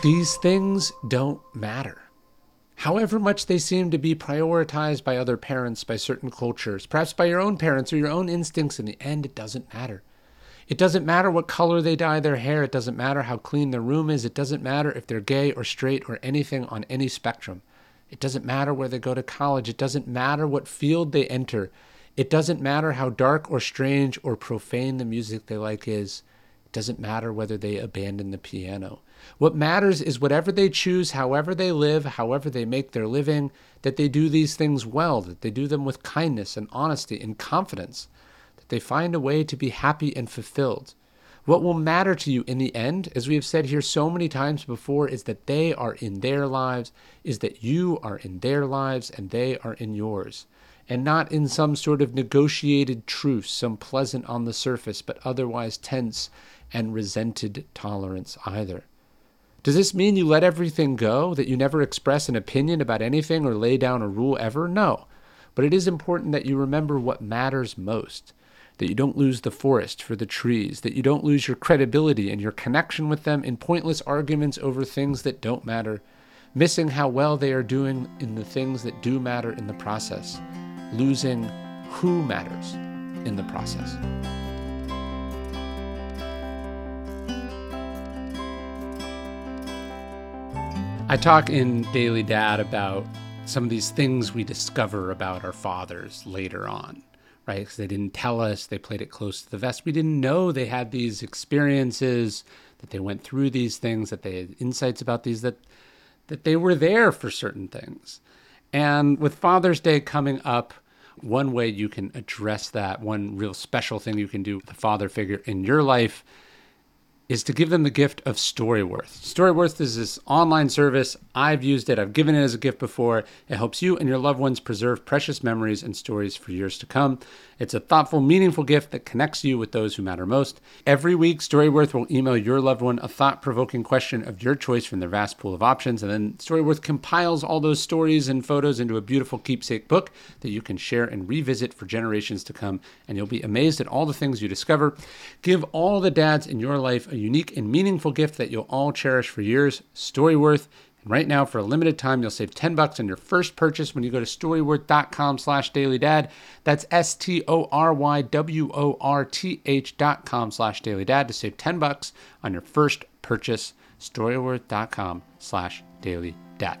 These things don't matter. However much they seem to be prioritized by other parents, by certain cultures, perhaps by your own parents or your own instincts, in the end, it doesn't matter. It doesn't matter what color they dye their hair. It doesn't matter how clean their room is. It doesn't matter if they're gay or straight or anything on any spectrum. It doesn't matter where they go to college. It doesn't matter what field they enter. It doesn't matter how dark or strange or profane the music they like is. It doesn't matter whether they abandon the piano. What matters is whatever they choose, however they live, however they make their living, that they do these things well, that they do them with kindness and honesty and confidence, that they find a way to be happy and fulfilled. What will matter to you in the end, as we have said here so many times before, is that they are in their lives, is that you are in their lives and they are in yours. And not in some sort of negotiated truce, some pleasant on the surface, but otherwise tense and resented tolerance either. Does this mean you let everything go, that you never express an opinion about anything or lay down a rule ever? No. But it is important that you remember what matters most, that you don't lose the forest for the trees, that you don't lose your credibility and your connection with them in pointless arguments over things that don't matter, missing how well they are doing in the things that do matter in the process, losing who matters in the process. I talk in Daily Dad about some of these things we discover about our fathers later on, right? Because they didn't tell us, they played it close to the vest. We didn't know they had these experiences, that they went through these things, that they had insights about these, that that they were there for certain things. And with Father's Day coming up, one way you can address that, one real special thing you can do with a father figure in your life is to give them the gift of Storyworth. Storyworth is this online service. I've used it, I've given it as a gift before. It helps you and your loved ones preserve precious memories and stories for years to come. It's a thoughtful, meaningful gift that connects you with those who matter most. Every week, Storyworth will email your loved one a thought provoking question of your choice from their vast pool of options. And then Storyworth compiles all those stories and photos into a beautiful keepsake book that you can share and revisit for generations to come. And you'll be amazed at all the things you discover. Give all the dads in your life a unique and meaningful gift that you'll all cherish for years. Storyworth and right now, for a limited time, you'll save 10 bucks on your first purchase when you go to storyworth.com slash dailydad. That's S-T-O-R-Y-W-O-R-T-H dot com slash dailydad to save 10 bucks on your first purchase. Storyworth.com slash dailydad.